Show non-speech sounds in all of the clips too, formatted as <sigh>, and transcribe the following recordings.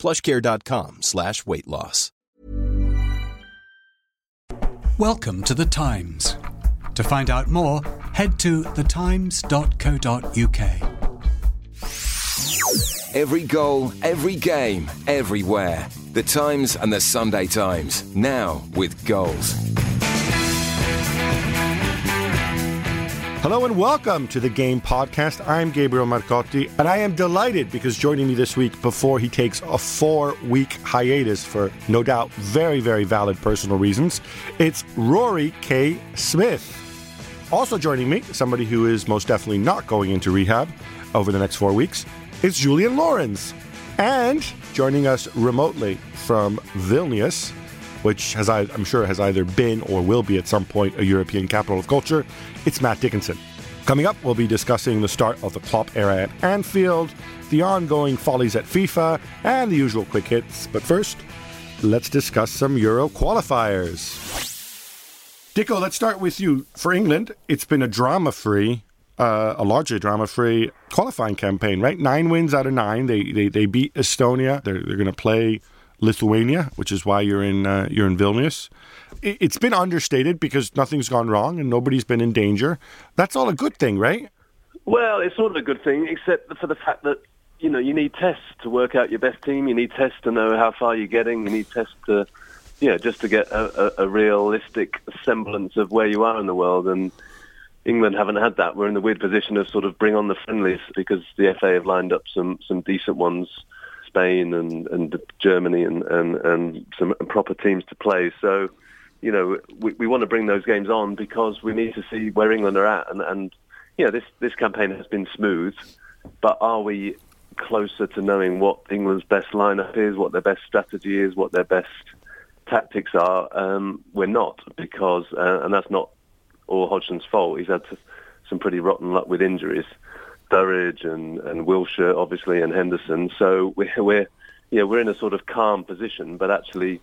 plushcare.com slash weight loss. Welcome to The Times. To find out more, head to thetimes.co.uk. Every goal, every game, everywhere. The Times and the Sunday Times. Now with goals. Hello and welcome to the Game Podcast. I'm Gabriele Marcotti, and I am delighted because joining me this week before he takes a four week hiatus for no doubt very, very valid personal reasons, it's Rory K. Smith. Also joining me, somebody who is most definitely not going into rehab over the next four weeks, is Julien Laurens. And joining us remotely from Vilnius, which has I'm sure has either been or will be at some point a European capital of culture, it's Matt Dickinson. Coming up, we'll be discussing the start of the Klopp era at Anfield, the ongoing follies at FIFA, and the usual quick hits. But first, let's discuss some Euro qualifiers. Dicko, let's start with you. For England, it's been a drama free, uh, a largely drama free qualifying campaign, right? Nine wins out of nine. They they, they beat Estonia. They're, they're going to play Lithuania, which is why you're in uh, you're in Vilnius. It's been understated because nothing's gone wrong and nobody's been in danger. That's all a good thing, right? Well, it's sort of a good thing, except for the fact that you know you need tests to work out your best team. You need tests to know how far you're getting. You need tests to, yeah, just to get a, a, a realistic semblance of where you are in the world. And England haven't had that. We're in the weird position of sort of bring on the friendlies because the FA have lined up some some decent ones Spain and, and Germany and, and, and some proper teams to play. So, you know, we, we want to bring those games on because we need to see where England are at. And, and you know, this, this campaign has been smooth, but are we closer to knowing what England's best lineup is, what their best strategy is, what their best tactics are? Um, we're not because, uh, and that's not all Hodgson's fault. He's had some pretty rotten luck with injuries. Sturridge and, and Wilshere, obviously, and Henderson. So we're, we're, yeah, we're in a sort of calm position. But actually,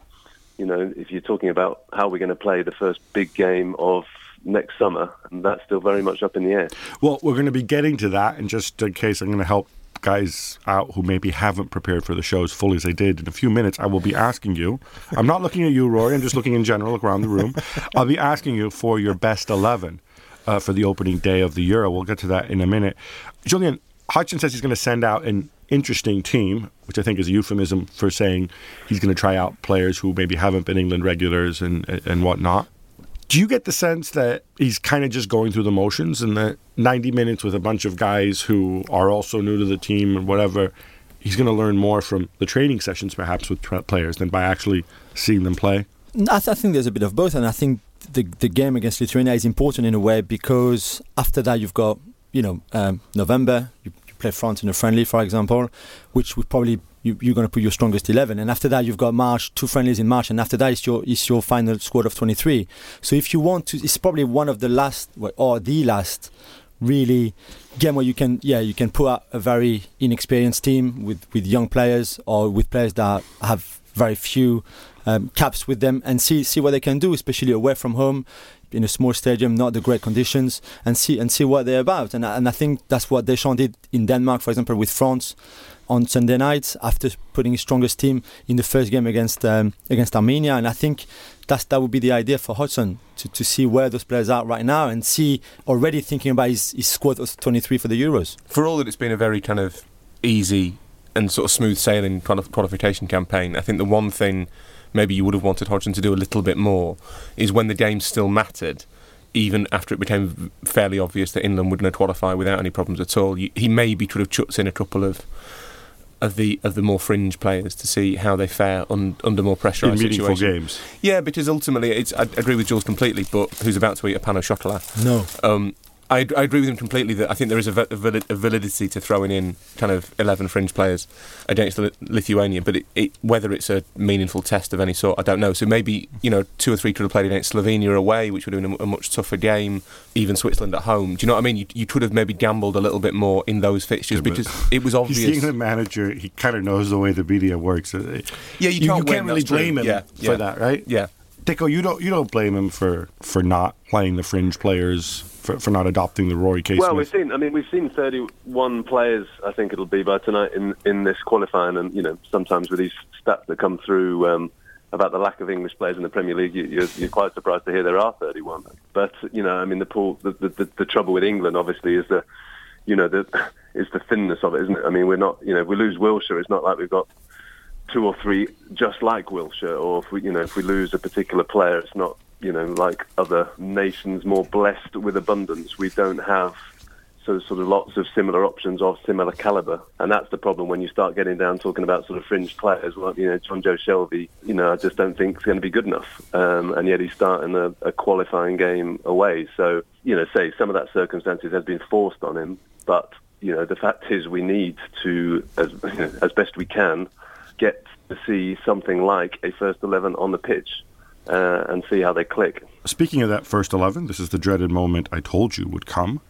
you know, if you're talking about how we're going to play the first big game of next summer, that's still very much up in the air. Well, we're going to be getting to that, and just in case I'm going to help guys out who maybe haven't prepared for the show as fully as they did in a few minutes, I will be asking you. I'm not looking at you, Rory. I'm just looking in general around the room. I'll be asking you for your best eleven uh, for the opening day of the Euro. We'll get to that in a minute. Julien, Hodgson says he's going to send out an interesting team, which I think is a euphemism for saying he's going to try out players who maybe haven't been England regulars and and whatnot. Do you get the sense that he's kind of just going through the motions and that 90 minutes with a bunch of guys who are also new to the team and whatever, he's going to learn more from the training sessions perhaps with players than by actually seeing them play? I, th- I think there's a bit of both, and I think the the game against Lithuania is important in a way because after that you've got you know um, November you, you, play France in a friendly for example, which would probably you, are going to put your strongest eleven, and after that you've got March two friendlies in March, and after that it's your it's your final squad of twenty three. So if you want to, it's probably one of the last or the last really game where you can yeah you can put out a very inexperienced team with with young players or with players that have very few um, caps with them and see see what they can do, especially away from home in a small stadium, not the great conditions, and see and see what they're about. And and I think that's what Deschamps did in Denmark, for example, with France on Sunday night after putting his strongest team in the first game against um, against Armenia. And I think that's that would be the idea for Hodgson to, to see where those players are right now and see already thinking about his, his squad of 23 for the Euros. For all that it's been a very kind of easy and sort of smooth sailing kind of qualification campaign, I think the one thing maybe you would have wanted Hodgson to do a little bit more is when the game still mattered. Even after it became fairly obvious that England would not qualify without any problems at all, he maybe could have chucked in a couple of of the of the more fringe players to see how they fare un, under more pressure in meaningful games. Yeah, because ultimately, it's I agree with Jules completely. But who's about to eat a pan of chocolat? No. Um, I, I agree with him completely that I think there is a, a valid- a validity to throwing in kind of 11 fringe players against Li- Lithuania, but it, it, whether it's a meaningful test of any sort, I don't know. So maybe, you know, two or three could have played against Slovenia away, which would have been a, a much tougher game, even Switzerland at home. Do you know what I mean? You, you could have maybe gambled a little bit more in those fixtures Yeah, because it was <laughs> obvious. He's the manager. He kind of knows the way the media works. Uh, Yeah, you can't win, really that's true. blame him Yeah, for yeah. that, right? yeah. Dicko, you don't you don't blame him for for not playing the fringe players for, for not adopting the Rory K. Well, we've seen. I mean, we've seen 31 players. I think it'll be by tonight in in this qualifying, and you know, sometimes with these stats that come through um, about the lack of English players in the Premier League, you, you're, you're quite surprised to hear there are 31. But you know, I mean, the pool. The, the, the, the trouble with England, obviously, is the you know the <laughs> is the thinness of it, isn't it? I mean, we're not. You know, if we lose Wilshere, it's not like we've got two or three just like Wilshere, or if we, you know, if we lose a particular player, it's not, you know, like other nations more blessed with abundance. We don't have so sort of lots of similar options of similar caliber, and that's the problem when you start getting down talking about sort of fringe players. Well, you know, Jonjo Shelvey, you know, I just don't think is going to be good enough, um, and yet he's starting a, a qualifying game away. So, you know, say some of that circumstances has been forced on him, but you know, the fact is we need to, as as best we can, get to see something like a first eleven on the pitch uh, and see how they click. Speaking of that first eleven, this is the dreaded moment I told you would come.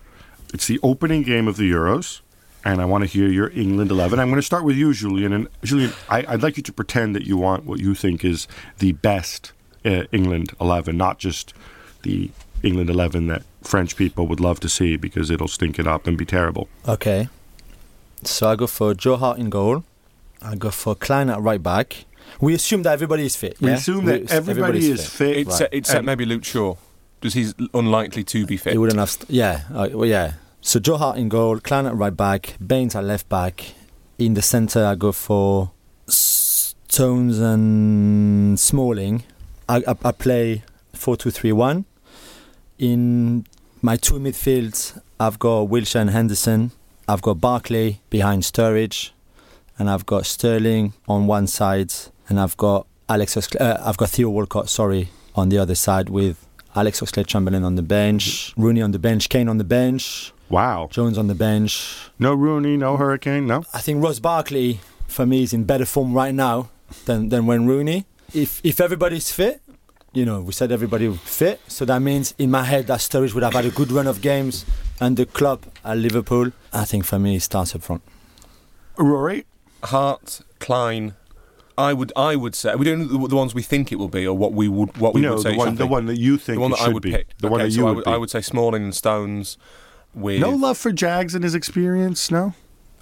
It's the opening game of the Euros, and I want to hear your England eleven. I'm going to start with you, Julien. And Julien, I, I'd like you to pretend that you want what you think is the best uh, England eleven, not just the England eleven that French people would love to see because it'll stink it up and be terrible. Okay. So I go for Joe Hart in goal. I go for Klein at right back. We assume that everybody is fit. We yeah? assume We- that everybody is fit. Except Right. set, it's maybe Luke Shaw, because he's unlikely to be fit. He wouldn't have. St- yeah, uh, well, yeah. So Joe Hart in goal, Klein at right back, Baines at left back. In the centre, I go for Stones and Smalling. I, I, I play 4 2 3 1. In my two midfields, I've got Wilshere and Henderson. I've got Barkley behind Sturridge. And I've got Sterling on one side. And I've got Alex Oxlade- uh, I've got Theo Walcott, sorry, on the other side with Alex Oxlade Chamberlain on the bench, Rooney on the bench, Kane on the bench, Wow. Jones on the bench. No Rooney, no Hurricane, no. I think Ross Barkley for me is in better form right now than than when Rooney. If if everybody's fit, you know, we said everybody would fit, so that means in my head that Sturridge would have had a good run of games and the club at Liverpool. I think for me, he starts up front. Rory, Hart, Klein. I would, I would say we don't know the, the ones we think it will be, or what we would, what we no, would say. the one, the one that you think the one it that I would be. pick. The one that so you I would, would, be. I would say Smalling and Stones. With No love for Jags and his experience, no.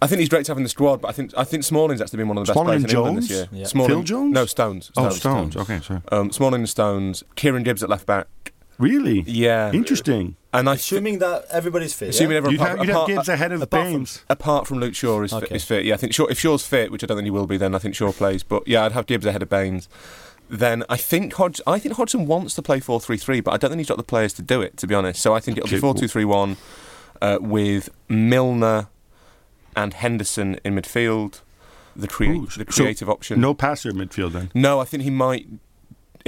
I think he's great to have in the squad, but I think I think Smalling's actually been one of the best Smalling players in and England this Jones? year. Yeah. Smalling, Phil Jones? No, Stones. Oh, Stones. Stones. Okay, sorry. Um, Smalling and Stones. Kieran Gibbs at left back. Really? Yeah. Interesting. And I Assuming that everybody's fit. assuming yeah? everyone You'd apart, have, you'd have Gibbs ahead of apart from- Baines. apart from Luke Shaw is, fit, Okay. is fit. Yeah, I think Shaw, if Shaw's fit, which I don't think he will be, then I think Shaw plays. But yeah, I'd have Gibbs ahead of Baines. Then I think Hodge, I think Hodgson wants to play 4-3-3, but I don't think he's got the players to do it. To be honest, so I think it'll be 4-2-3-1 uh, with Milner and Henderson in midfield. The, crea- Ooh, the so creative option. No passer midfield then. No, I think he might.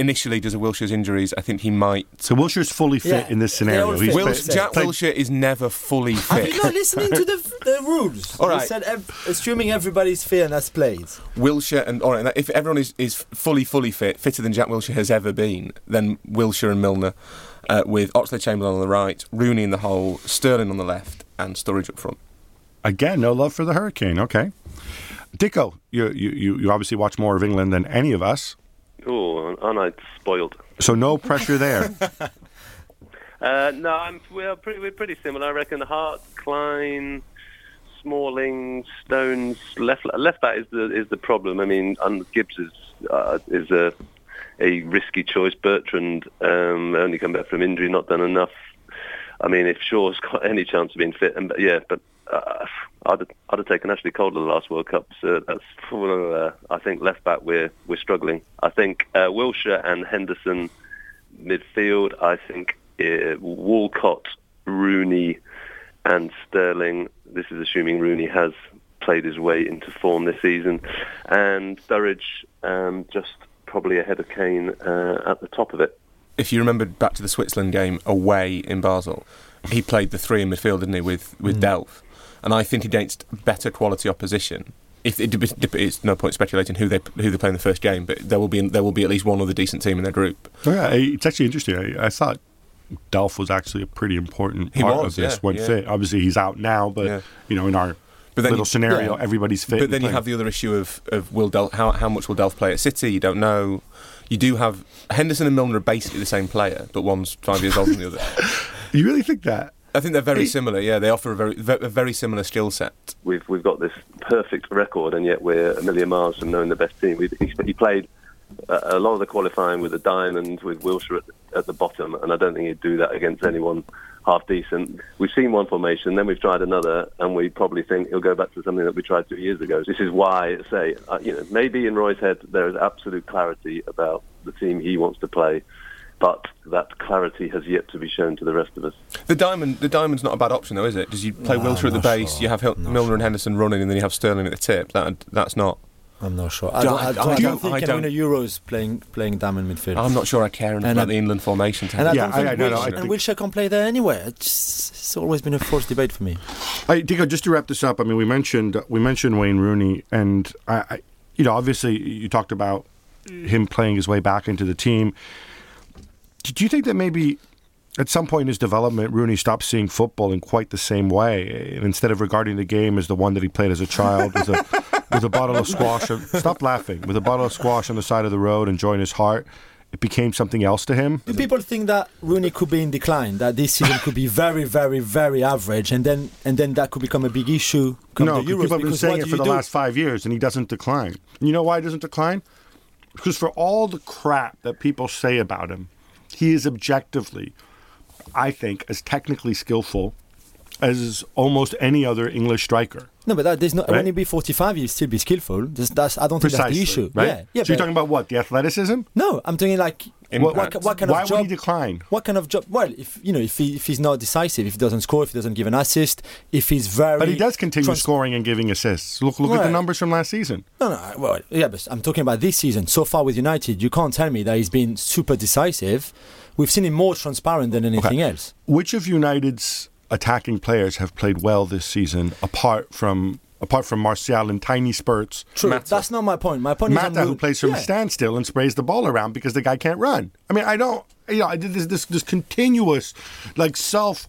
Initially, because of Wilshere's injuries, I think he might. So Wilshere's fully fit Yeah, in this scenario. He's Will- Jack played- Wilshere is never fully Are fit. you not listening to the, <laughs> the rules? All We said ev- assuming everybody's fit and that's played. Wilshere and all right, if everyone is, is fully fully fit, fitter than Jack Wilshere has ever been, then Wilshere and Milner, uh, with Oxlade Chamberlain on the right, Rooney in the hole, Sterling on the left, and Sturridge up front. Again, no love for the Hurricane. Okay. Dicko, you, you, you you obviously watch more of England than any of us, Oh, aren't I spoiled? so no pressure there. <laughs> Uh, no, I'm, we're pretty we're pretty similar. I reckon Hart, Klein, Smalling, Stones, left left back is the is the problem. I mean, and Gibbs is uh, is a a risky choice. Bertrand um, only come back from injury, not done enough. I mean, if Shaw's got any chance of being fit, and yeah, but uh, I'd I'd have taken Ashley Cole to the last World Cup. So that's uh, I think left back we're we're struggling. I think uh, Wilshere and Henderson midfield. I think uh, Walcott, Rooney, and Sterling. This is assuming Rooney has played his way into form this season, and Sturridge um, just probably ahead of Kane uh, at the top of it. If you remember back to the Switzerland game away in Basel, he played the three in midfield, didn't he, with with Delph? And I think against better quality opposition. If it, it's no point speculating who they who they play in the first game, but there will be there will be at least one other decent team in their group. Oh, yeah, it's actually interesting. I, I thought Delph was actually a pretty important part was, of this yeah, when yeah. fit. Obviously, he's out now, but Yeah. you know, in our But then little you- scenario, everybody's fit. But then you have the other issue of, of will Del, how how much will Delph play at City? You don't know. You do have Henderson and Milner are basically the same player, but one's five years older than the other. <laughs> You really think that? I think they're very similar. Yeah, they offer a very a very similar skill set. we've we've got this perfect record, and yet we're a million miles from knowing the best team. We, he, he played a, a lot of the qualifying with a diamond, with Wilshere at, the- at the bottom, and I don't think he'd do that against anyone half decent. We've seen one formation, then we've tried another, and we probably think he'll go back to something that we tried two years ago. This is why I say, uh, you know, maybe in Roy's head there is absolute clarity about the team he wants to play. But that clarity has yet to be shown to the rest of us. The diamond, the diamond's not a bad option though, is it? Does you play No, Wilshere at the base, sure. you have Hil- Milner sure. and Henderson running, and then you have Sterling at the tip. That that's not. I'm not sure. I Do don't, I- I, don't, I I don't- don't think I can don't- Euros playing playing diamond midfield. I'm not sure I care enough And about I- the England formation. To and I Yeah, I- I- no, no, Wilshere, I and Wilshere can play there anyway. It's, it's always been a forced debate for me. I Dicko, just to wrap this up, I mean, we mentioned we mentioned Wayne Rooney, and I, I, you know, obviously you talked about him playing his way back into the team. Do you think that maybe at some point in his development, Rooney stopped seeing football in quite the same way, and instead of regarding the game as the one that he played as a child with a <laughs> with a bottle of squash, stop laughing, with a bottle of squash on the side of the road, enjoying his heart, it became something else to him. Do people think that Rooney could be in decline? That this season could be very, very, very average, and then and then that could become a big issue no, the 'cause Euros? people have been saying it for the do? last five years, and he doesn't decline. You know why he doesn't decline? Because for all the crap that people say about him, he is objectively, I think, as technically skillful as almost any other English striker. No, but that, there's not. Right? When he be 45, he'll still be skillful. That's, that's I don't think that's the issue. right? Yeah, yeah. so you're talking about what? The athleticism? no, I'm talking like what, what, what kind why of would job? he decline? What kind of job? Well, if you know, if he if he's not decisive, if he doesn't score, if he doesn't give an assist, if he's very. But he does continue trans- scoring and giving assists. Look, look at the numbers from last season. No, no. Well, yeah, but I'm talking about this season. So far with United, you can't tell me that he's been super decisive. We've seen him more transparent than anything else. Which of United's attacking players have played well this season, apart from apart from Martial in tiny spurts? True. Mata. That's not my point. My point is Mata, on who plays from yeah. a standstill and sprays the ball around because the guy can't run. I mean, I don't. You know, I did this this this continuous, like self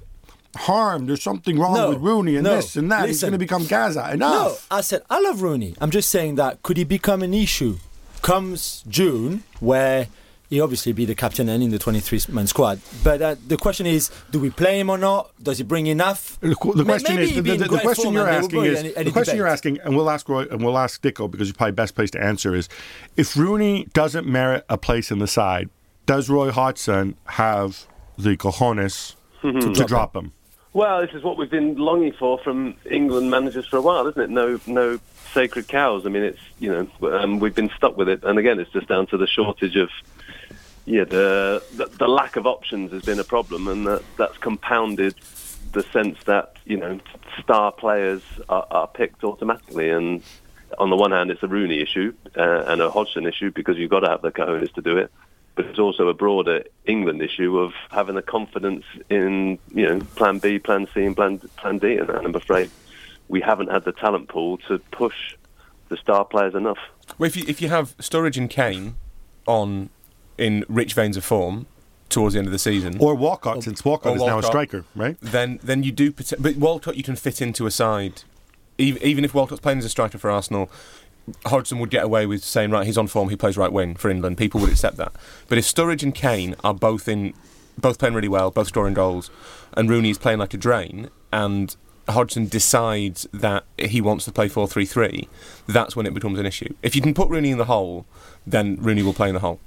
harm. There's something wrong No, with Rooney and no. this and that. He's going to become Gazza. Enough. No, I said I love Rooney. I'm just saying that could he become an issue comes June where he obviously be the captain and in the 23 man squad. But uh, the question is, do we play him or not? Does he bring enough? The, the question maybe is the, the, the question you're and they will asking is any- any the question debate. you're asking, and we'll ask Roy and we'll ask Dicko because you're probably best place to answer is if Rooney doesn't merit a place in the side, does Roy Hodgson have the cojones <laughs> to, drop him? Well, this is what we've been longing for from England managers for a while, isn't it? No, no sacred cows. I mean, it's you know um, we've been stuck with it, and again, it's just down to the shortage of yeah, the the, the lack of options has been a problem, and that, that's compounded the sense that you know star players are, are picked automatically, and on the one hand, it's a Rooney issue uh, and a Hodgson issue because you've got to have the cojones to do it. But it's also a broader England issue of having the confidence in, you know, Plan B, Plan C, and Plan Plan D, and I'm afraid we haven't had the talent pool to push the star players enough. Well, if you if you have Sturridge and Kane on in rich veins of form towards the end of the season, Or Walcott, since Walcott or is now a striker, right? then then you do. But Walcott, you can fit into a side. Even, even if Walcott's playing as a striker for Arsenal, Hodgson would get away with saying, right, he's on form, he plays right wing for England. People would accept that. But if Sturridge and Kane are both in, both playing really well, both scoring goals, and Rooney's playing like a drain, and Hodgson decides that he wants to play 4-3-3, that's when it becomes an issue. If you can put Rooney in the hole, then Rooney will play in the hole.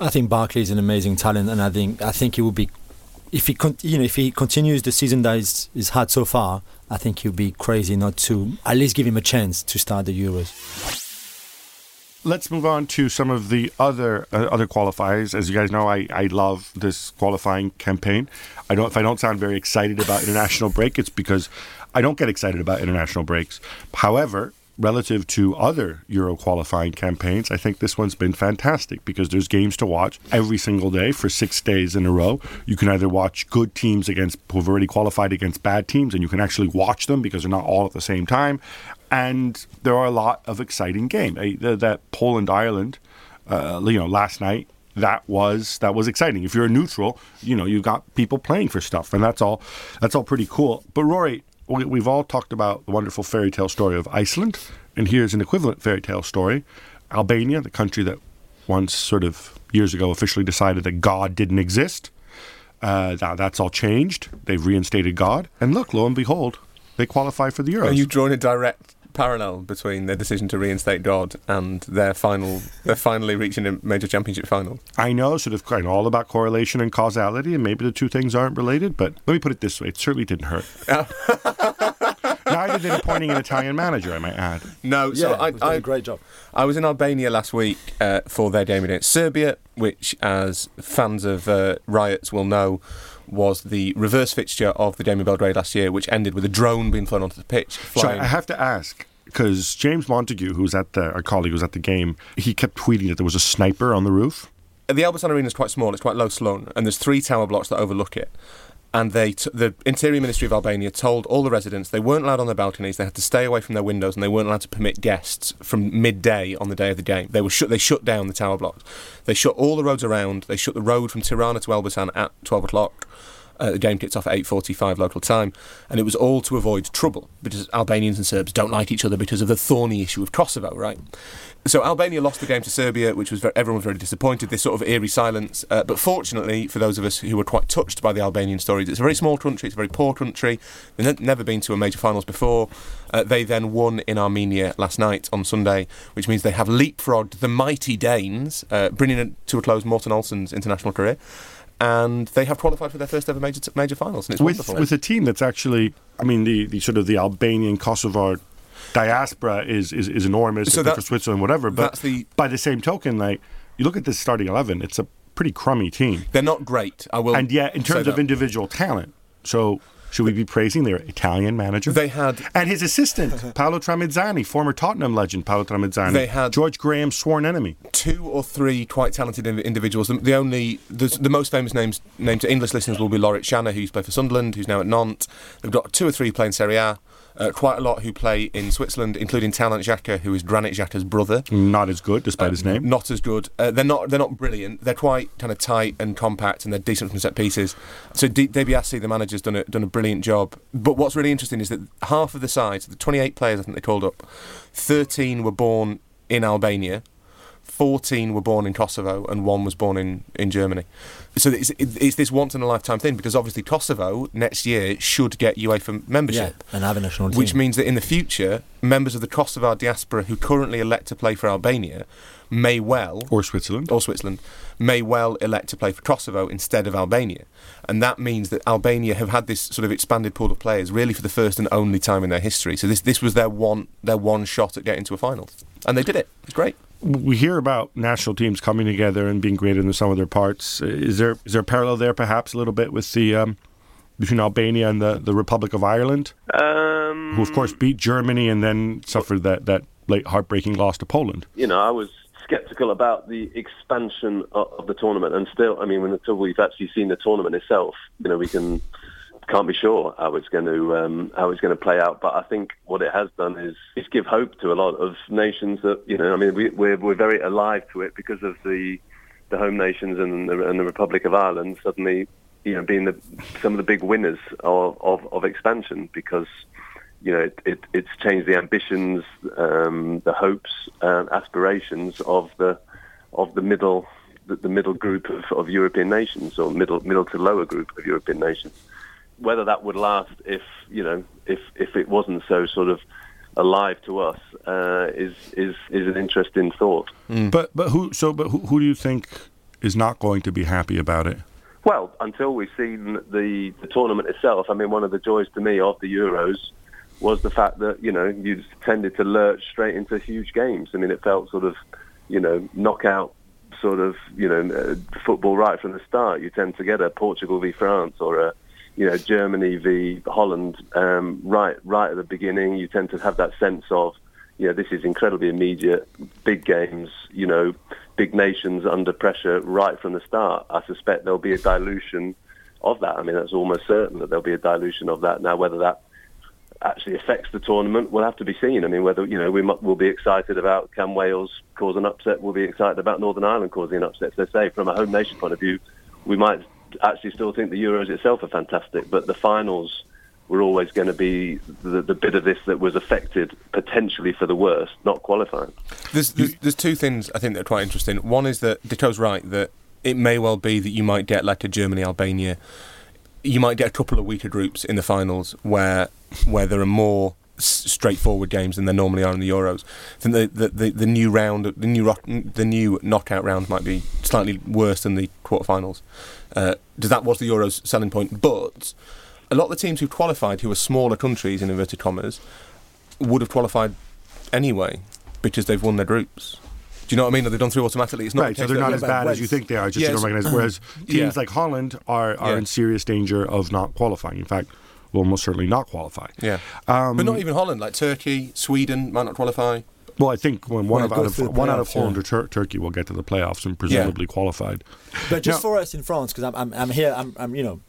I think Barkley is an amazing talent, and I think I think he will be. If he con- you know if he continues the season that he's, he's had so far, I think he'll be crazy not to at least give him a chance to start the Euros. Let's move on to some of the other uh, other qualifiers. As you guys know, I, I love this qualifying campaign. I don't if I don't sound very excited about international break, it's because I don't get excited about international breaks. However, relative to other Euro qualifying campaigns, I think this one's been fantastic because there's games to watch every single day for six days in a row. You can either watch good teams against who've already qualified against bad teams, and you can actually watch them because they're not all at the same time. And there are a lot of exciting games. That Poland Ireland, uh, you know, last night that was that was exciting. If you're a neutral, you know you've got people playing for stuff, and that's all that's all pretty cool. But Rory, we, have all talked about the wonderful fairy tale story of Iceland, and here's an equivalent fairy tale story: Albania, the country that once sort of years ago officially decided that God didn't exist. Uh, now that's all changed. They've reinstated God, and look, lo and behold, they qualify for the Euros. Are you drawing a direct parallel between their decision to reinstate God and their final, they're finally reaching a major championship final. I know, sort of kind of all about correlation and causality, and maybe the two things aren't related. But let me put it this way: it certainly didn't hurt. <laughs> Neither did appointing an Italian manager, I might add. No, so yeah, I, I, a great job. I was in Albania last week uh, for their game against Serbia, which, as fans of uh, riots will know, was the reverse fixture of the game in Belgrade last year, which ended with a drone being flown onto the pitch. Flying. So I have to ask because James Montague, who's at the our colleague who's at the game, he kept tweeting that there was a sniper on the roof. The Elbasan Arena is quite small; it's quite low slung, and there's three tower blocks that overlook it. And they, t- the Interior Ministry of Albania told all the residents they weren't allowed on their balconies. They had to stay away from their windows, and they weren't allowed to permit guests from midday on the day of the game. They were shut. They shut down the tower blocks. They shut all the roads around. They shut the road from Tirana to Elbasan at 12 o'clock. Uh, the game kicks off at 8.45 local time, and it was all to avoid trouble, because Albanians and Serbs don't like each other because of the thorny issue of Kosovo, right? So Albania lost the game to Serbia, which was very, everyone was very disappointed. This sort of eerie silence, uh, but fortunately for those of us who were quite touched by the Albanian stories, it's a very small country, it's a very poor country. They've never been to a major finals before. Uh, they then won in Armenia last night on Sunday, which means they have leapfrogged the mighty Danes, uh, bringing to a close Morten Olsen's international career and they have qualified for their first ever major major finals, and it's with, wonderful. With a team that's actually, I mean, the, the sort of the Albanian Kosovar diaspora is is, is enormous so for Switzerland, whatever. But the, by the same token, like you look at this starting eleven, it's a pretty crummy team. They're not great. I will, and yet in terms of individual talent, so should we be praising their Italian manager? They had and his assistant Paolo Tramezzani, former Tottenham legend Paolo Tramezzani. They had George Graham's sworn enemy. Two or three quite talented individuals. The, the only the, the, most famous names named to English listeners will be Lorik Cana, who's played for Sunderland, who's now at Nantes. They've got two or three playing Serie A. Uh, quite a lot who play in Switzerland, including Taulant Xhaka, who is Granit Xhaka's brother. Not as good, despite uh, his name. Not as good. Uh, they're not. They're not brilliant. They're quite kind of tight and compact, and they're decent from set pieces. So D- De Biasi, the manager's done a done a brilliant job. But what's really interesting is that half of the sides, the 28 players I think they called up, 13 were born in Albania. 14 were born in Kosovo and one was born in, in Germany. So it's, it's this once in a lifetime thing because obviously Kosovo next year should get UEFA membership. Yeah, and have a national team. Which means that in the future, members of the Kosovo diaspora who currently elect to play for Albania may well. Or Switzerland. Or Switzerland. May well elect to play for Kosovo instead of Albania. And that means that Albania have had this sort of expanded pool of players really for the first and only time in their history. So this, this was their one, their one shot at getting to a final. And they did it. It's great we hear about national teams coming together and being greater than the sum of their parts. Is there is there a parallel there, perhaps a little bit with the um, between Albania and the, the Republic of Ireland, um, who of course beat Germany and then suffered that that late heartbreaking loss to Poland? You know, I was skeptical about the expansion of, of the tournament, and still, I mean, until we've actually seen the tournament itself, you know, we can can't be sure how it's going to um, how it's going to play out. But I think what it has done is is give hope to a lot of nations that you know. I mean, we, we're we're very alive to it because of the the home nations and the, and the Republic of Ireland suddenly you know being the some of the big winners of of, of expansion because you know it, it, it's changed the ambitions, um, the hopes, uh, aspirations of the of the middle the, the middle group of, of European nations or middle middle to lower group of European nations whether that would last if you know if if it wasn't so sort of alive to us uh, is is is an interesting thought. Mm. But but who so but who, who do you think is not going to be happy about it? Well, until we've seen the the tournament itself, I mean, one of the joys to me of the Euros was the fact that you know you tended to lurch straight into huge games. I mean, it felt sort of you know knockout sort of you know uh, football right from the start. You tend to get a Portugal v France or a you know, Germany v Holland, um, right, right at the beginning, you tend to have that sense of, you know, this is incredibly immediate, big games, you know, big nations under pressure right from the start. I suspect there'll be a dilution of that. I mean, that's almost certain that there'll be a dilution of that. Now, whether that actually affects the tournament will have to be seen. I mean, whether you know we will be excited about can Wales cause an upset, we'll be excited about Northern Ireland causing an upset. So, say from a home nation point of view, we might actually still think the Euros itself are fantastic, but the finals were always going to be the, the bit of this that was affected potentially for the worst, not qualifying. There's, there's, there's two things I think that are quite interesting. One is that Dicko's right that it may well be that you might get like a Germany Albania. You might get a couple of weaker groups in the finals where where there are more straightforward games than there normally are in the Euros. I think the, the, the, the new round, the new the new knockout round might be slightly worse than the quarterfinals. Uh, that was the Euros selling point, but a lot of the teams who qualified, who were smaller countries in inverted commas, would have qualified anyway because they've won their groups. Do you know what I mean? They've done through automatically. It's not right, so they're not as bad as you think they are. Just yes. you don't recognize. Whereas <clears throat> teams yeah. like Holland are, are yeah. in serious danger of not qualifying. In fact, will almost certainly not qualify. Yeah, um, but not even Holland. Like Turkey, Sweden might not qualify. Well, I think when one, of, out of, one out of Holland yeah. or Tur- Turkey will get to the playoffs and presumably yeah. qualified. But just now, for us in France, because I'm, I'm, I'm here, I'm, I'm you know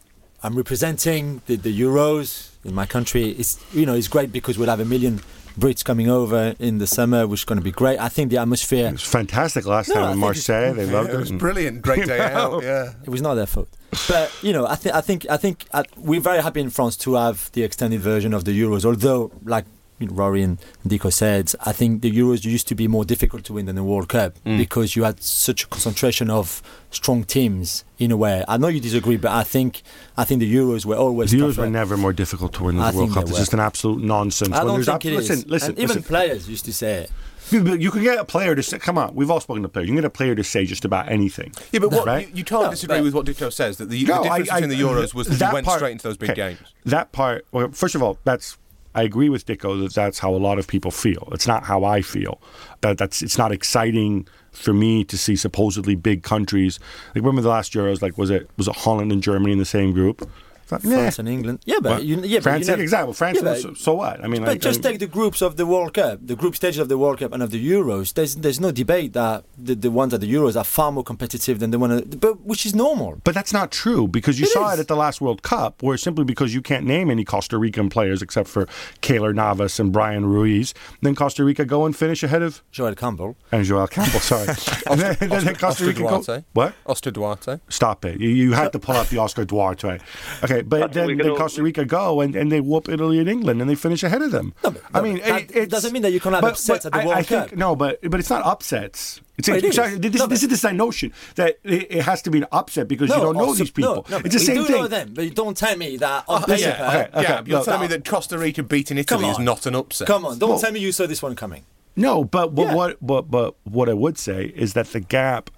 I'm representing the, the Euros in my country. It's you know it's great because we'll have a million Brits coming over in the summer, which is going to be great. I think the atmosphere. It was fantastic last no, time in Marseille. They loved it. It was brilliant. Great day <laughs> out. Yeah. It was not their fault. But you know, I think I think I think uh, we're very happy in France to have the extended version of the Euros. Although, like you know, Rory and Dicko said, I think the Euros used to be more difficult to win than the World Cup mm. because you had such a concentration of strong teams in a way. I know you disagree, but I think I think the Euros were always the Euros tougher. were never more difficult to win than the World Cup. It's just an absolute nonsense. I don't think ab- it is. Listen, listen, and even players used to say it. You can get a player to say, come on, we've all spoken to players. You can get a player to say just about anything. Yeah, but what, right? you, you, can't no, disagree with what Dicko says, that the, no, the difference I, I, between the Euros was that, that you went part, straight into those big okay, games. That part, well, first of all, that's I agree with Dicko that that's how a lot of people feel. It's not how I feel. That that's it's not exciting for me to see supposedly big countries. Like remember the last Euros? Like was it was it Holland and Germany in the same group? France and England. Yeah, but you, yeah, France. But you exactly. France. Yeah, so, so, what? I mean, but just I, take the groups of the World Cup, the group stages of the World Cup and of the Euros. There's there's no debate that the, the ones at the Euros are far more competitive than the one, at, but which is normal. But that's not true because you it saw is. it at the last World Cup, where simply because you can't name any Costa Rican players except for Keylor Navas and Bryan Ruiz, then Costa Rica go and finish ahead of Joel Campbell and Joel Campbell. Sorry, <laughs> and <laughs> then, Oscar, then Costa Rica Duarte. Go, what? Oscar Duarte. Stop it! You, you had to pull out the Oscar Duarte. Okay, <laughs> but then. then Costa Rica go and, and they whoop Italy and England and they finish ahead of them. No, but, I mean, it, it doesn't mean that you can have but, upsets but at the World I Cup. Think, no, but but it's not upsets. It's, oh, it sorry, this, no, this is the notion that it, it, has to be an upset because no, you don't know these people. No, it's the same do thing. know them, but you don't tell me that on oh, paper. Yeah, okay, okay, yeah, you're telling me that Costa Rica beating Italy is not an upset. Come on, don't well, tell me you saw this one coming. No, but, but yeah. what but but what I would say is that the gap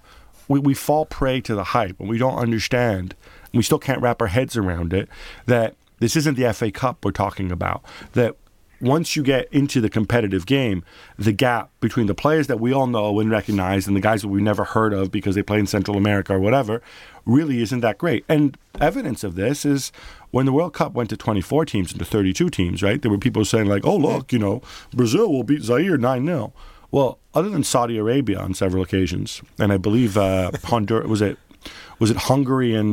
we, we fall prey to the hype and we don't understand and we still can't wrap our heads around it that this isn't the FA Cup we're talking about. That once you get into the competitive game, the gap between the players that we all know and recognize and the guys that we've never heard of because they play in Central America or whatever really isn't that great. And evidence of this is when the World Cup went to 24 teams into 32 teams, right? There were people saying, like, oh, look, you know, Brazil will beat Zaire 9 0. Well, other than Saudi Arabia on several occasions, and I believe uh, <laughs> Honduras, was it, was it Hungary and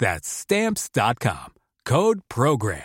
That's stamps.com. Code program.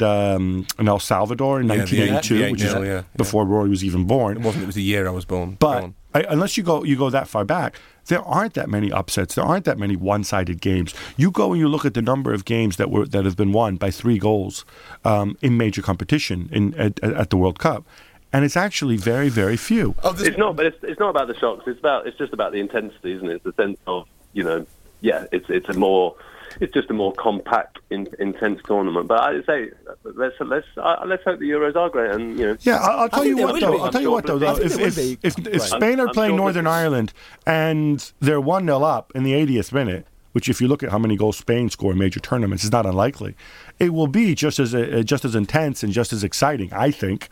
Um, in El Salvador in Yeah, the 1982, eight- which the is eight nil, yeah, before Rory was even born. It wasn't. It was the year I was born. But born. I, unless you go you go that far back, there aren't that many upsets. There aren't that many one-sided games. You go and you look at the number of games that were that have been won by three goals um, in major competition in at, at the World Cup, and it's actually very very few. Oh, It's not, but it's, it's not about the shocks. It's about it's just about the intensity, isn't it? It's the sense of you know, yeah, it's it's a more it's just a more compact, in, intense tournament. But I say let's let's uh, let's hope the Euros are great, and you know. Yeah, I'll, I'll tell you what though. be. I'll tell you what though. though Brazil- if if, if, if will be. Spain I'm- are I'm playing sure Northern Ireland and they're one 0 up in the 80th minute, which if you look at how many goals Spain score in major tournaments, is not unlikely. It will be just as uh, just as intense and just as exciting, I think.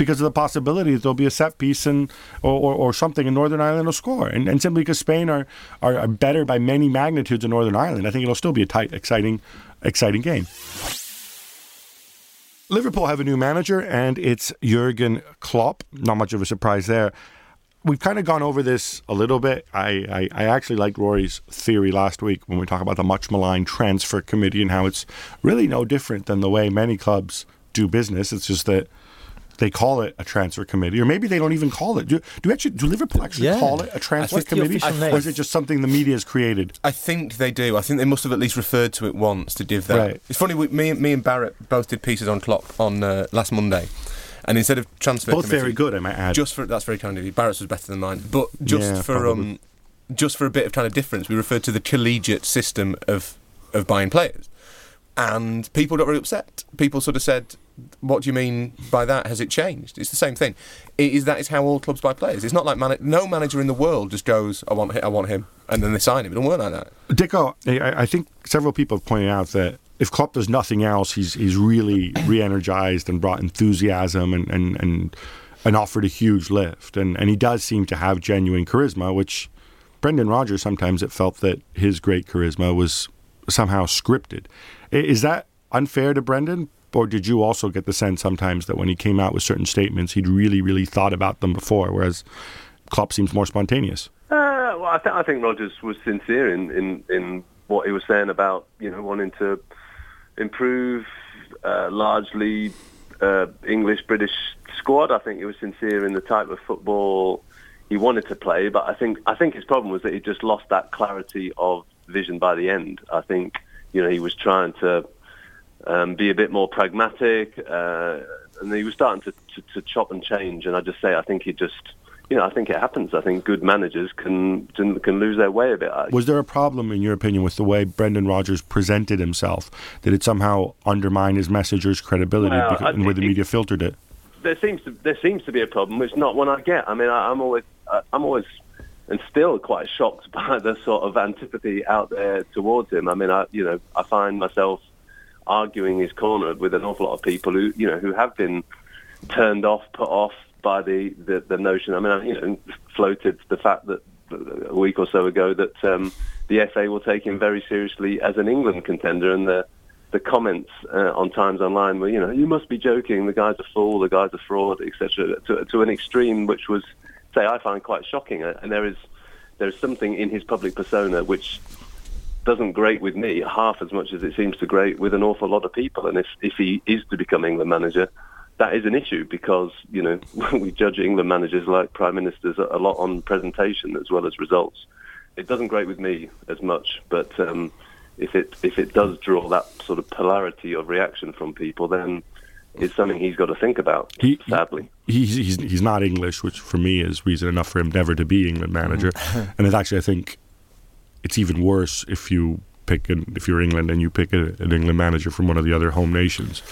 Because of the possibility that there'll be a set piece and or, or, or something in Northern Ireland will score, and, and simply because Spain are, are are better by many magnitudes in Northern Ireland, I think it'll still be a tight, exciting, exciting game. Liverpool have a new manager, and it's Jurgen Klopp. Not much of a surprise there. We've kind of gone over this a little bit. I, I, I actually liked Rory's theory last week when we talk about the much maligned transfer committee and how it's really no different than the way many clubs do business. It's just that they call it a transfer committee, or maybe they don't even call it. Do, do actually do Liverpool actually Yeah. call it a transfer committee, or is it just something the media has created? I think they do. I think they must have at least referred to it once to give that. Right. It's funny. We, me, me and Barrett both did pieces on Klopp on uh, last Monday, and instead of transfer, Both committee, very good, I might add. Just for that's very kind of you. Barrett's was better than mine, but just Yeah, for um, just for a bit of kind of difference, we referred to the collegiate system of of buying players, and people got very upset. People sort of said, "What do you mean by that? Has it changed?" It's the same thing. It is that is how all clubs buy players. It's not like man- no manager in the world just goes, "I want, hi- I want him," and then they sign him. It don't work like that. Dicko, I, I think several people have pointed out that if Klopp does nothing else, he's he's really <clears throat> re-energized and brought enthusiasm and and and, and offered a huge lift, and and he does seem to have genuine charisma, which Brendan Rodgers sometimes it felt that his great charisma was somehow scripted. Is that unfair to Brendan? Or did you also get the sense sometimes that when he came out with certain statements, he'd really, really thought about them before, whereas Klopp seems more spontaneous? Uh, well, I, th- I think Rodgers was sincere in, in, in what he was saying about you know wanting to improve uh, largely uh, English British squad. I think he was sincere in the type of football he wanted to play, but I think I think his problem was that he just lost that clarity of vision by the end. I think you know he was trying to um, be a bit more pragmatic, uh, and he was starting to, to, to chop and change. And I just say I think he just you know I think it happens. I think good managers can can, lose their way a bit. Was there a problem, in your opinion, with the way Brendan Rodgers presented himself? Did it somehow undermine his message or his credibility Well, because, and the way the media filtered it? there seems to there seems to be a problem, which not one I get. I mean, I, I'm always I- I'm always and still quite shocked <laughs> by the sort of antipathy out there towards him. I mean, I you know I find myself arguing his corner with an awful lot of people who you know who have been turned off, put off by the the, the notion. I mean, I, you know, floated the fact that a week or so ago that um, the FA will take him very seriously as an England contender, and the the comments uh, on Times Online were, you know, you must be joking. The guy's a fool. The guy's a fraud, etc. To, to an extreme, which was, say, I find quite shocking. Uh, And there is there is something in his public persona which doesn't grate with me half as much as it seems to grate with an awful lot of people. And if if he is to become England manager, that is an issue because you know <laughs> we judge England managers like prime ministers a lot on presentation as well as results. It doesn't grate with me as much, but um, if it if it does draw that sort of polarity of reaction from people, then it's something he's got to think about. He- sadly. he's, he's he's not English, which for me is reason enough for him never to be England manager. Mm-hmm. and it's actually, I think, it's even worse if you pick an, if you're England and you pick a, an England manager from one of the other home nations.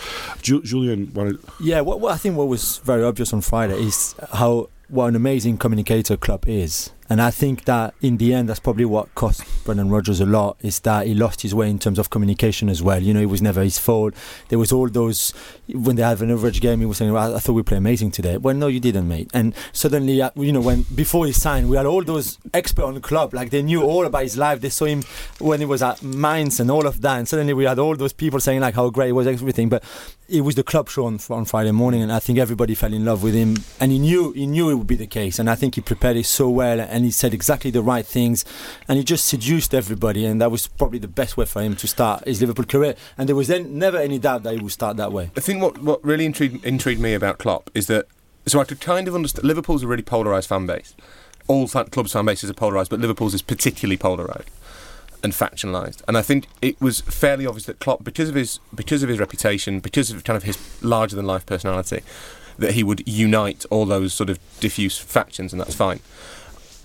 Ju- Julian wanted. Yeah, what, what I think what was very obvious on Friday is how what an amazing communicator Klopp is. And I think that in the end, that's probably what cost Brendan Rodgers a lot. Is that he lost his way in terms of communication as well. You know, it was never his fault. There was all those when they have an average game. He was saying, well, "I thought we played amazing today." Well, no, you didn't, mate. And suddenly, uh, you know, when before he signed, we had all those experts on the club. Like they knew all about his life. They saw him when he was at Mainz and all of that. And suddenly, we had all those people saying like how great was, everything. But it was the Klopp show on, on Friday morning, and I think everybody fell in love with him. And he knew he knew it would be the case. And I think he prepared it so well, and he said exactly the right things, and he just seduced everybody. And that was probably the best way for him to start his Liverpool career. And there was then never any doubt that he would start that way. I think what, what really intrigued, intrigued me about Klopp is that so I could kind of understand Liverpool's a really polarised fan base. All fan, clubs' fan bases are polarised, but Liverpool's is particularly polarised and factionalised. And I think it was fairly obvious that Klopp, because of his because of his reputation, because of kind of his larger than life personality, that he would unite all those sort of diffuse factions, and that's fine.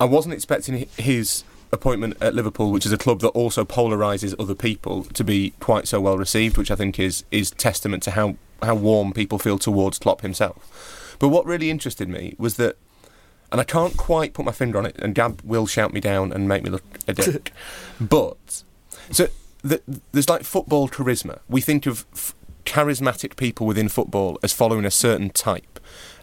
I wasn't expecting his appointment at Liverpool, which is a club that also polarises other people, to be quite so well received, which I think is is testament to how how warm people feel towards Klopp himself. But what really interested me was that, and I can't quite put my finger on it, and Gab will shout me down and make me look a dick, <laughs> but so the, there's like football charisma. We think of f- charismatic people within football as following a certain type.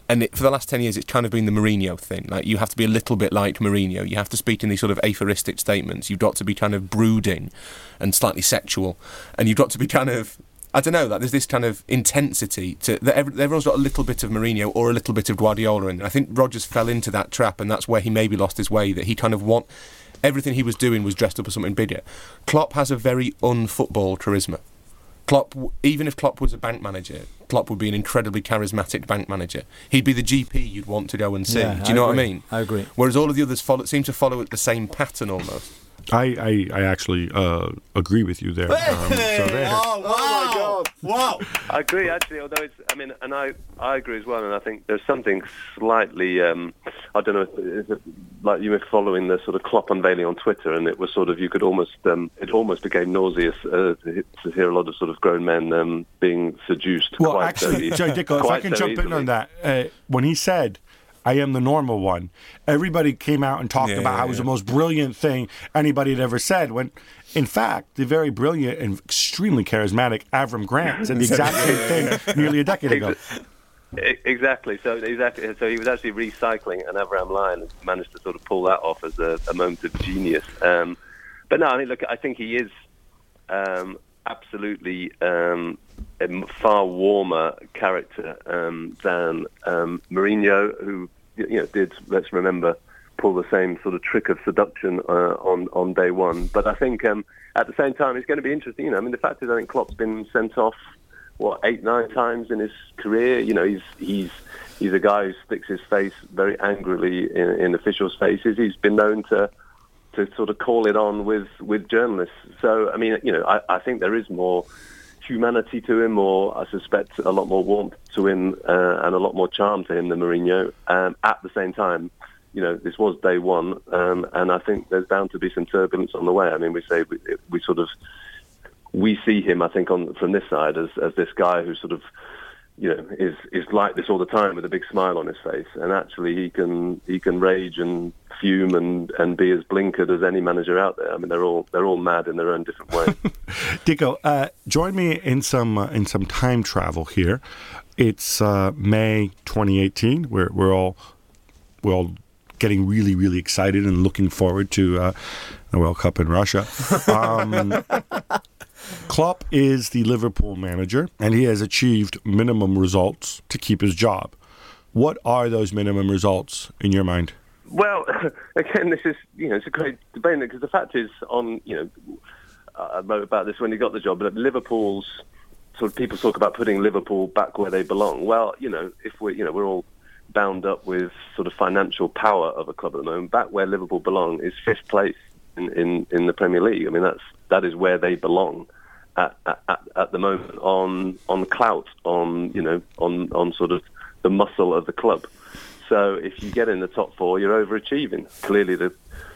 And it, for the last 10 years, it's kind of been the Mourinho thing. Like, you have to be a little bit like Mourinho. You have to speak in these sort of aphoristic statements. You've got to be kind of brooding and slightly sexual. And you've got to be kind of, I don't know, like, there's this kind of intensity to that. every- Everyone's got a little bit of Mourinho or a little bit of Guardiola. And I think Rodgers fell into that trap, and that's where he maybe lost his way, that he kind of want. Everything he was doing was dressed up as something bigger. Klopp has a very unfootball charisma. Klopp, even if Klopp was a bank manager, Klopp would be an incredibly charismatic bank manager. He'd be the GP you'd want to go and see. Yeah, Do you know what I mean? I agree. Whereas all of the others follow, seem to follow the same pattern almost. I, I, I actually uh, agree with you there. <laughs> Um, so there. Oh, my God. Wow. I agree, actually. Although it's, I mean, and I, I agree as well. And I think there's something slightly, um, I don't know, if, if it, like you were following the sort of Klopp unveiling on Twitter, and it was sort of you could almost, um, it almost became nauseous uh, to, to hear a lot of sort of grown men um, being seduced. Well, quite so actually, easy- Joe Dicko, if I can so jump in on that, uh, when he said, I am the normal one, everybody came out and talked Yeah, about yeah, how it was yeah. the most brilliant thing anybody had ever said. When, in fact, the very brilliant and extremely charismatic Avram Grant said the exact same <laughs> thing nearly a decade ago. Exactly. So exactly. So he was actually recycling an Avram line and managed to sort of pull that off as a, a moment of genius. Um, but no, I mean, look, I think he is um, absolutely um, a far warmer character um, than um, Mourinho, who you know did. Let's remember. Pull the same sort of trick of seduction uh, on on day one, but I think um, at the same time it's going to be interesting. You know, I mean, the fact is, I think Klopp's been sent off what eight nine times in his career. You know, he's he's he's a guy who sticks his face very angrily in, in officials' faces. He's been known to to sort of call it on with with journalists. So I mean, you know, I, I think there is more humanity to him, or I suspect a lot more warmth to him, uh, and a lot more charm to him than Mourinho. Um, at the same time. You know, this was day one, um, and I think there's bound to be some turbulence on the way. I mean, we say we, we sort of we see him, I think, on from this side as as this guy who sort of, you know, is is like this all the time with a big smile on his face, and actually he can he can rage and fume and and be as blinkered as any manager out there. I mean, they're all they're all mad in their own different way. <laughs> Dicko, uh, join me in some uh, in some time travel here. It's uh, May 2018. We're we're all we're all getting really really excited and looking forward to uh, the World Cup in Russia. <laughs> Um, Klopp is the Liverpool manager, and he has achieved minimum results to keep his job. What are those minimum results in your mind? Well, <laughs> again, this is you know it's a great debate because the fact is on you know I wrote about this when he got the job, but Liverpool's sort of people talk about putting Liverpool back where they belong. Well, you know if we you know we're all bound up with sort of financial power of a club at the moment. Back where Liverpool belong is fifth place in, in, in the Premier League. I mean that's that is where they belong. At, at, at the moment on on clout, on you know, on on sort of the muscle of the club. So if you get in the top four, you're overachieving. Clearly, the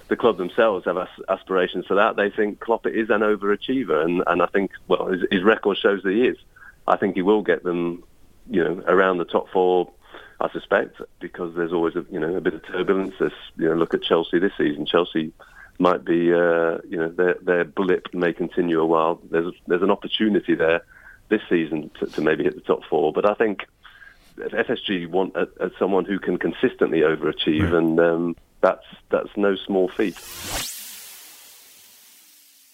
the club themselves have aspirations for that. They think Klopp is an overachiever, and, and I think well, his, his record shows that he is. I think he will get them, you know, around the top four. I suspect because there's always a you know a bit of turbulence. There's, you know, look at Chelsea this season. Chelsea might be uh, you know their their blip may continue a while. There's there's an opportunity there this season to, to maybe hit the top four, but I think FSG want a, a someone who can consistently overachieve, right. and um, that's that's no small feat.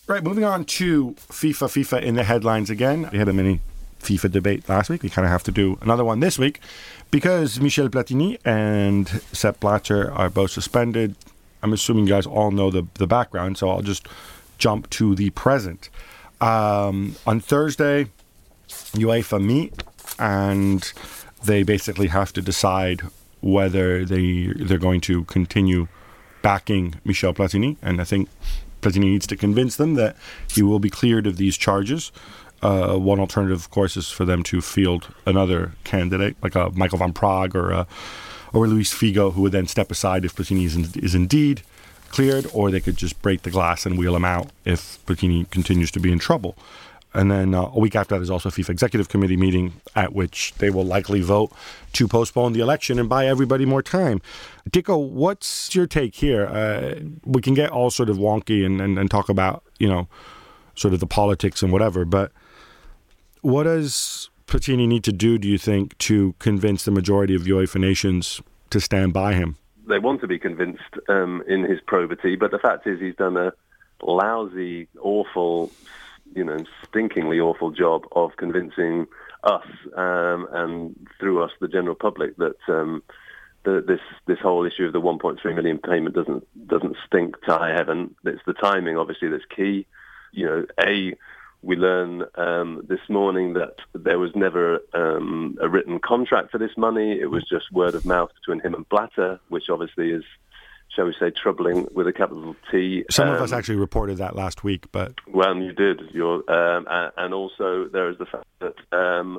Right, moving on to FIFA. FIFA in the headlines again. We had a mini FIFA debate last week. We kind of have to do another one this week because Michel Platini and Sepp Blatter are both suspended. I'm assuming you guys all know the the background, so I'll just jump to the present. Um, on Thursday, UEFA meet and they basically have to decide whether they they're going to continue backing Michel Platini, and I think Platini needs to convince them that he will be cleared of these charges. Uh, one alternative, of course, is for them to field another candidate, like a Michael van Praag or a, or Luis Figo, who would then step aside if Platini is, in, is indeed cleared, or they could just break the glass and wheel him out if Platini continues to be in trouble. And then uh, a week after that is also a FIFA Executive Committee meeting at which they will likely vote to postpone the election and buy everybody more time. Dicko, what's your take here? Uh, we can get all sort of wonky and, and, and talk about, you know, sort of the politics and whatever, but what does Platini need to do, do you think, to convince the majority of UEFA nations to stand by him? They want to be convinced um, in his probity, but the fact is he's done a lousy, awful, you know, stinkingly awful job of convincing us um, and through us, the general public, that um, the, this this whole issue of the 1.3 million payment doesn't doesn't stink to high heaven. It's the timing, obviously, that's key. You know, a we learn um, this morning that there was never um, a written contract for this money. It was just word of mouth between him and Blatter, which obviously is shall we say, troubling with a capital T. Some um, of us um, actually reported that last week, but well, you did. You're, um, and also there is the fact that um,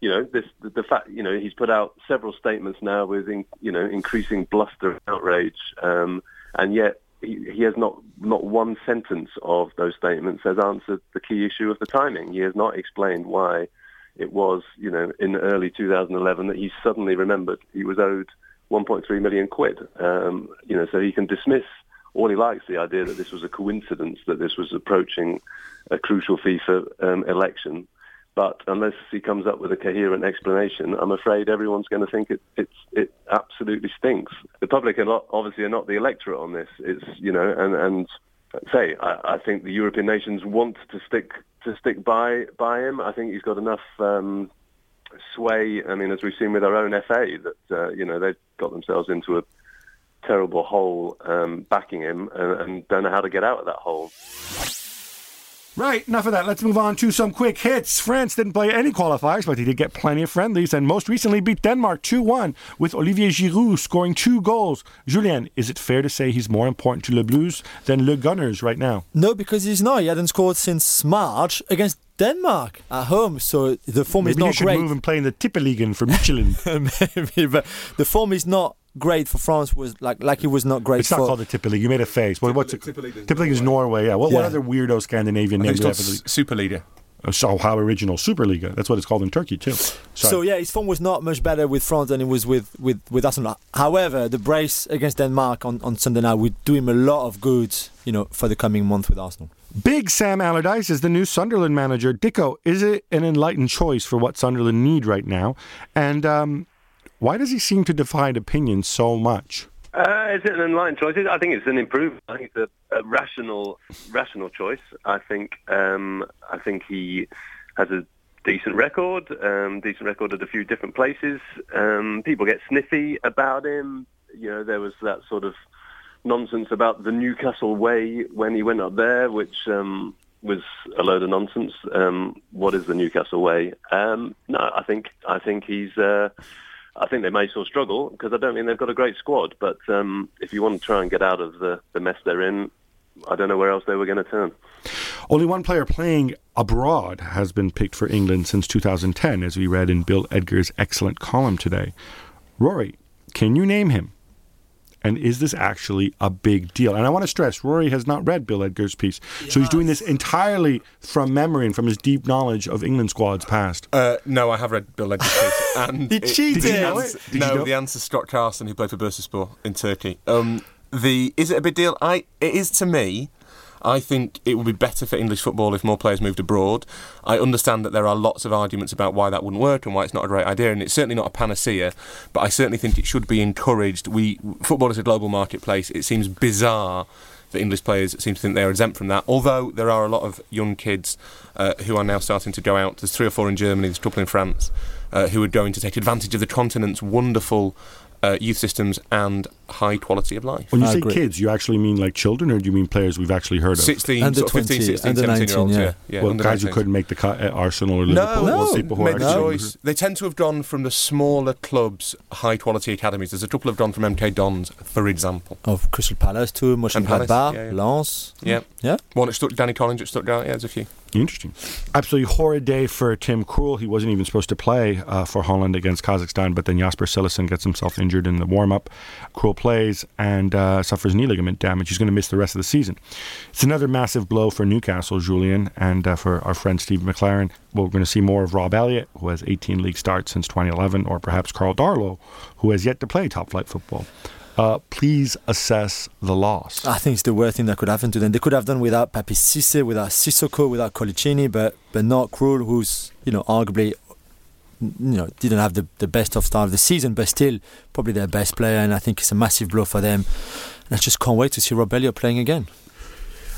you know this the, the, fact you know he's put out several statements now with in, you know increasing bluster and outrage, um, and yet. He, has not not one sentence of those statements has answered the key issue of the timing. He has not explained why it was, you know, in early 2011 that he suddenly remembered he was owed 1.3 million quid. Um, you know, so he can dismiss all he likes the idea that this was a coincidence that this was approaching a crucial FIFA um, election. But unless he comes up with a coherent explanation, I'm afraid everyone's going to think it, it's, it absolutely stinks. The public are not, obviously are not the electorate on this. It's you know, and and say I, I think the European nations want to stick to stick by by him. I think he's got enough um, sway. I mean, as we've seen with our own FA, that uh, you know they've got themselves into a terrible hole um, backing him and, and don't know how to get out of that hole. Right, enough of that. Let's move on to some quick hits. France didn't play any qualifiers, but he did get plenty of friendlies and most recently beat Denmark 2 1 with Olivier Giroud scoring two goals. Julien, is it fair to say he's more important to Les Bleus than Le Gunners right now? No, because he's not. He hadn't scored since March against Denmark at home, so the form Maybe is not you should great. move and play in the Tippeligaen for Michelin. <laughs> Maybe, but the form is not great for France was like like it was not great. It's not for, called the Tippeligaen. You made a face. What, what's it? Tippeligaen is Norway. Yeah. What, Yeah. what other weirdo Scandinavian name do you have? for the- Superliga. Oh, So how original Superliga? That's what it's called in Turkey too. So yeah, his form was not much better with France than it was with with with Arsenal. However, the brace against Denmark on, on Sunday night would do him a lot of good, you know, for the coming month with Arsenal. Big Sam Allardyce is the new Sunderland manager. Dicko, is it an enlightened choice for what Sunderland need right now? And um, why does he seem to divide opinion so much? Uh, is it an enlightened choice? I think it's an improvement. I think it's a, a rational, rational choice. I think, um, I think he has a decent record, um, decent record at a few different places. Um, people get sniffy about him. You know, there was that sort of nonsense about the Newcastle way when he went up there, which um, was a load of nonsense. Um, what is the Newcastle way? Um, no, I think I think he's. Uh, I think they may still struggle because I don't think they've got a great squad. But um, if you want to try and get out of the, the mess they're in, I don't know where else they were going to turn. Only one player playing abroad has been picked for England since 2010, as we read in Bill Edgar's excellent column today. Rory, can you name him? And is this actually a big deal? And I want to stress, Rory has not read Bill Edgar's piece. Yes. So he's doing this entirely from memory and from his deep knowledge of England squads past. Uh, no, I have read Bill Edgar's piece. <laughs> And he cheated. Did you know it? Did no, you know? the answer is Scott Carson, who played for Bursaspor in Turkey. Um, the Is it a big deal? I It is to me. I think it would be better for English football if more players moved abroad. I understand that there are lots of arguments about why that wouldn't work and why it's not a great idea, and it's certainly not a panacea. But I certainly think it should be encouraged. We football is a global marketplace. It seems bizarre that English players seem to think they are exempt from that. Although there are a lot of young kids uh, who are now starting to go out. There's three or four in Germany. There's a couple in France. Uh, who are going to take advantage of the continent's wonderful uh, youth systems and high quality of life. When you I say agree. kids, you actually mean like children, or do you mean players we've actually heard of? 16, under sort 20, 15, 16, 17 19, year olds, yeah. yeah, yeah well, guys 19. who couldn't make the cut at Arsenal or Liverpool. No, no people who made the choice. They tend to have gone from the smaller clubs, high quality academies. There's a couple have gone from MK Dons, for example. Of Crystal Palace to Mönchengladbach, yeah, yeah. Lens. Yeah. Yeah. One at Stutt- Danny Collins at Stuttgart, yeah, there's a few. Interesting. Absolutely horrid day for Tim Krul. He wasn't even supposed to play uh, for Holland against Kazakhstan, but then Jasper Cillessen gets himself injured in the warm up. Plays and uh, suffers knee ligament damage. He's going to miss the rest of the season. It's another massive blow for Newcastle, Julien, and uh, for our friend Steve McClaren. We're going to see more of Rob Elliott, who has 18 league starts since 2011, or perhaps Karl Darlow, who has yet to play top flight football. Uh, please assess the loss. I think it's the worst thing that could happen to them. They could have done without Papiss Cissé, without Sissoko, without Coloccini, but but not Krul, who's you know arguably you know didn't have the, the best of start of the season, but still probably their best player, and I think it's a massive blow for them. And I just can't wait to see Rob Elliott playing again.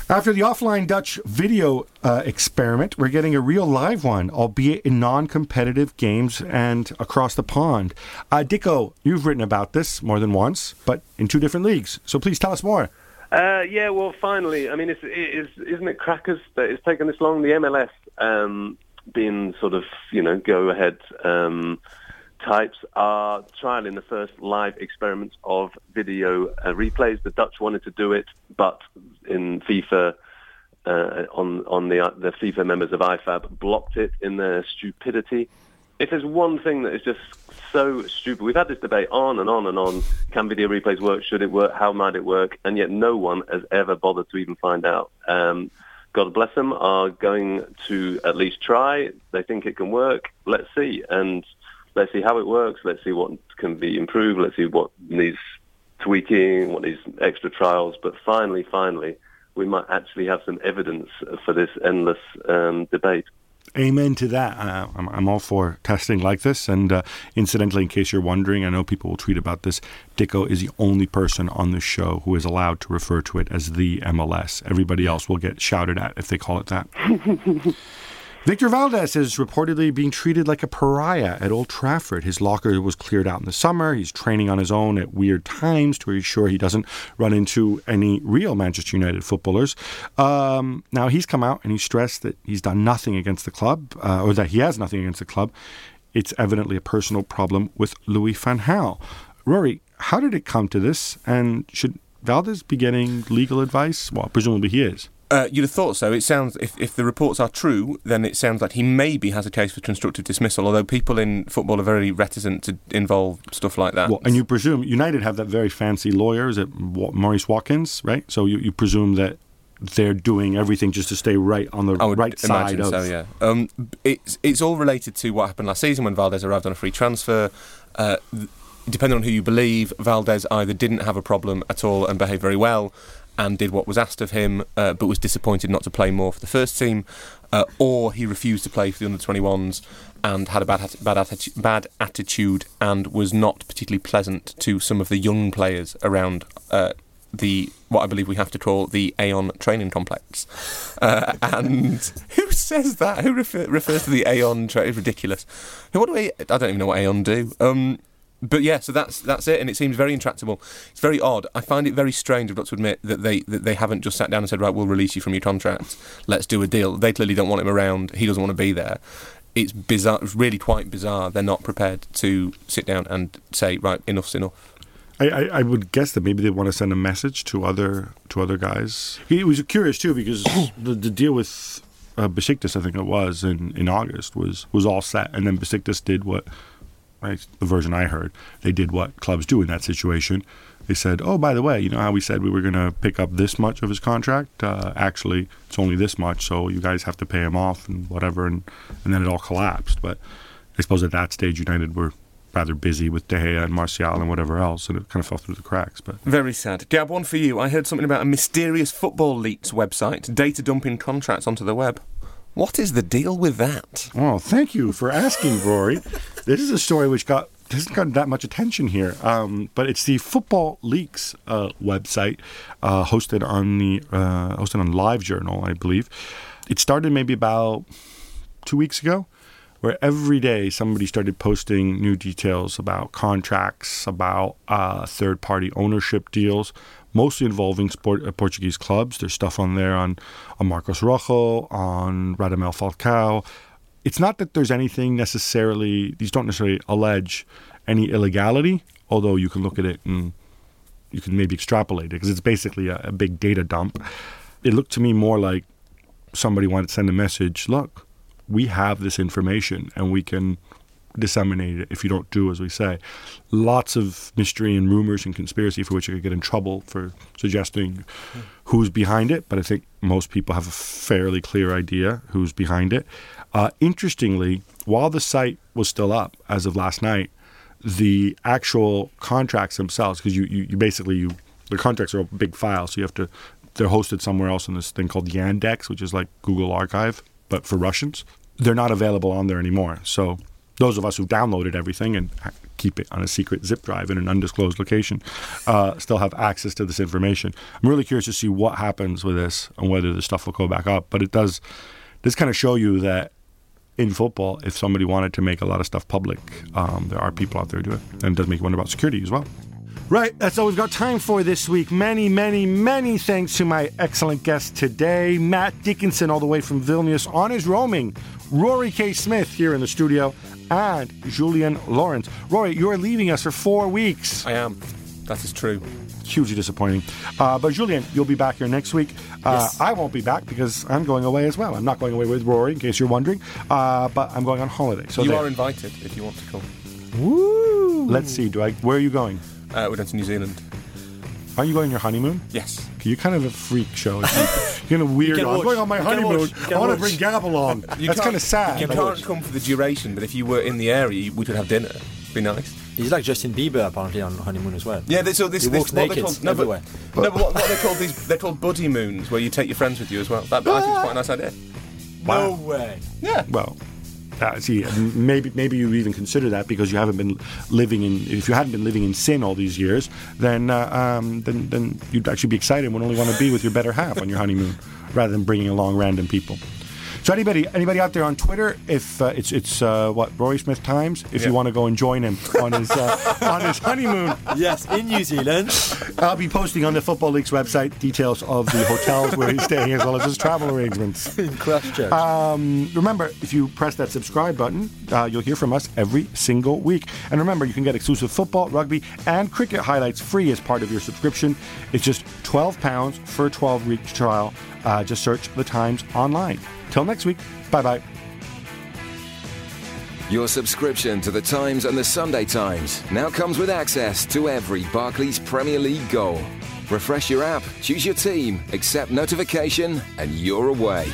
After the offline Dutch video uh, experiment, we're getting a real live one, albeit in non competitive games and across the pond. Uh, Dicko, you've written about this more than once, but in two different leagues. So please tell us more. Uh, yeah, well, finally, I mean, it's, it's, isn't it crackers that it's taken this long? The MLS um, being sort of, you know, go ahead. Um, types are trialing the first live experiments of video uh, replays. The Dutch wanted to do it, but in FIFA, uh, on on the uh, the FIFA members of IFAB blocked it in their stupidity. If there's one thing that is just so stupid, we've had this debate on and on and on. Can video replays work? Should it work? How might it work? And yet no one has ever bothered to even find out. Um, God bless them, are going to at least try. They think it can work. Let's see. And let's see how it works. Let's see what can be improved. Let's see what needs tweaking, what needs extra trials. But finally, finally, we might actually have some evidence for this endless um, debate. Amen to that. Uh, I'm, I'm, all for testing like this. And uh, incidentally, in case you're wondering, I know people will tweet about this. Dicko is the only person on the show who is allowed to refer to it as the MLS. Everybody else will get shouted at if they call it that. <laughs> Victor Valdés is reportedly being treated like a pariah at Old Trafford. His locker was cleared out in the summer. He's training on his own at weird times to ensure he doesn't run into any real Manchester United footballers. Um, now, he's come out and he's stressed that he's done nothing against the club, uh, or that he has nothing against the club. It's evidently a personal problem with Louis van Gaal. Rory, how did it come to this? And should Valdés be getting legal advice? Well, presumably he is. Uh, you'd have thought so. It sounds, if, if the reports are true, then it sounds like he maybe has a case for constructive dismissal. Although people in football are very reticent to involve stuff like that. Well, and you presume United have that very fancy lawyer, is it Maurice Watkins, right? So you, you presume that they're doing everything just to stay right on the right side of. So yeah, um, it's it's all related to what happened last season when Valdés arrived on a free transfer. Uh, depending on who you believe, Valdés either didn't have a problem at all and behaved very well, and did what was asked of him, uh, but was disappointed not to play more for the first team, uh, or he refused to play for the under 21s and had a bad bad, atti- bad attitude and was not particularly pleasant to some of the young players around. Uh, the what I believe we have to call the Aon training complex, uh, and <laughs> who says that? Who refer- refers to the Aon? Tra- ridiculous. What do we? I don't even know what Aon do. Um, but yeah, so that's that's it, and it seems very intractable. It's very odd. I find it very strange, I've got to admit, that they that they haven't just sat down and said, right, we'll release you from your contract. Let's do a deal. They clearly don't want him around. He doesn't want to be there. It's bizarre. It's really quite bizarre. They're not prepared to sit down and say, right, enough's enough. I, I, I would guess that maybe they want to send a message to other to other guys. He was curious too because <coughs> the, the deal with uh, Besiktas, I think it was in, in August, was was all set, and then Besiktas did what right, the version I heard. They did what clubs do in that situation. They said, "Oh, by the way, you know how we said we were going to pick up this much of his contract? Uh, actually, it's only this much, so you guys have to pay him off and whatever." And and then it all collapsed. But I suppose at that stage, United were rather busy with De Gea and Martial and whatever else, and it kind of fell through the cracks. But Very sad. Gab, one for you. I heard something about a mysterious football leaks website data dumping contracts onto the web. What is the deal with that? Oh, thank you for asking, Rory. this is a story which got hasn't gotten that much attention here, um, but it's the Football Leaks uh, website uh, hosted on the uh, hosted on Live Journal, I believe. It started maybe about two weeks ago, where every day somebody started posting new details about contracts, about uh, third party ownership deals, mostly involving sport, uh, Portuguese clubs. There's stuff on there on, on Marcos Rojo, on Radamel Falcao. It's not that there's anything necessarily, these don't necessarily allege any illegality, although you can look at it and you can maybe extrapolate it because it's basically a, a big data dump. It looked to me more like somebody wanted to send a message look, we have this information and we can disseminate it if you don't do as we say. Lots of mystery and rumors and conspiracy for which you could get in trouble for suggesting who's behind it, but I think most people have a fairly clear idea who's behind it. Uh, interestingly, while the site was still up as of last night, the actual contracts themselves, because you, you, you basically you the contracts are a big file, so you have to they're hosted somewhere else in this thing called Yandex, which is like Google Archive, but for Russians. They're not available on there anymore. So those of us who downloaded everything and keep it on a secret zip drive in an undisclosed location uh, still have access to this information. I'm really curious to see what happens with this and whether the stuff will go back up. But it does this kind of show you that in football, if somebody wanted to make a lot of stuff public, um, there are people out there who do it, and it does make you wonder about security as well. Right, that's all we've got time for this week. Many, many, many thanks to my excellent guest today, Matt Dickinson, all the way from Vilnius on his roaming, Rory K. Smith here in the studio, and Julien Laurens. Rory, you're leaving us for four weeks. I am. That is true. Hugely disappointing. Uh, but Julian, you'll be back here next week. Uh, Yes. I won't be back because I'm going away as well. I'm not going away with Rory, in case you're wondering, uh, but I'm going on holiday. So you there. are invited if you want to come. Woo! Let's see. Do I? Where are you going? Uh, we're going to New Zealand. Are you going on your honeymoon? Yes. You're kind of a freak show. You're kind of weird. I'm going on my honeymoon. watch. You can I want to bring Gab along. You That's kind of sad. You can't come for the duration, but if you were in the area, we could have dinner. Be nice. He's like Justin Bieber apparently on honeymoon as well. Yeah, they, so this, he this walks what they naked called, no, but, everywhere. no, but what, what they called these? They're called buddy moons, where you take your friends with you as well. That, I think it's quite a nice idea. Wow. way. Yeah. Well, uh, see, maybe maybe you even consider that because you haven't been living in. If you hadn't been living in sin all these years, then uh, um, then then you'd actually be excited and would only want to be with your better half on your honeymoon, rather than bringing along random people. So anybody anybody out there on Twitter, if uh, it's it's uh, what Rory Smith Times, if you want to go and join him on his uh, <laughs> on his honeymoon, yes, in New Zealand, I'll be posting on the Football Leaks website details of the hotels where he's staying as well as his travel arrangements. <laughs> in Christchurch. Um, remember, if you press that subscribe button, uh, you'll hear from us every single week. And remember, you can get exclusive football, rugby, and cricket highlights free as part of your subscription. It's just £12 for a 12 week trial. Uh, just search The Times online. Till next week, bye bye. Your subscription to The Times and The Sunday Times now comes with access to every Barclays Premier League goal. Refresh your app, choose your team, accept notification, and you're away.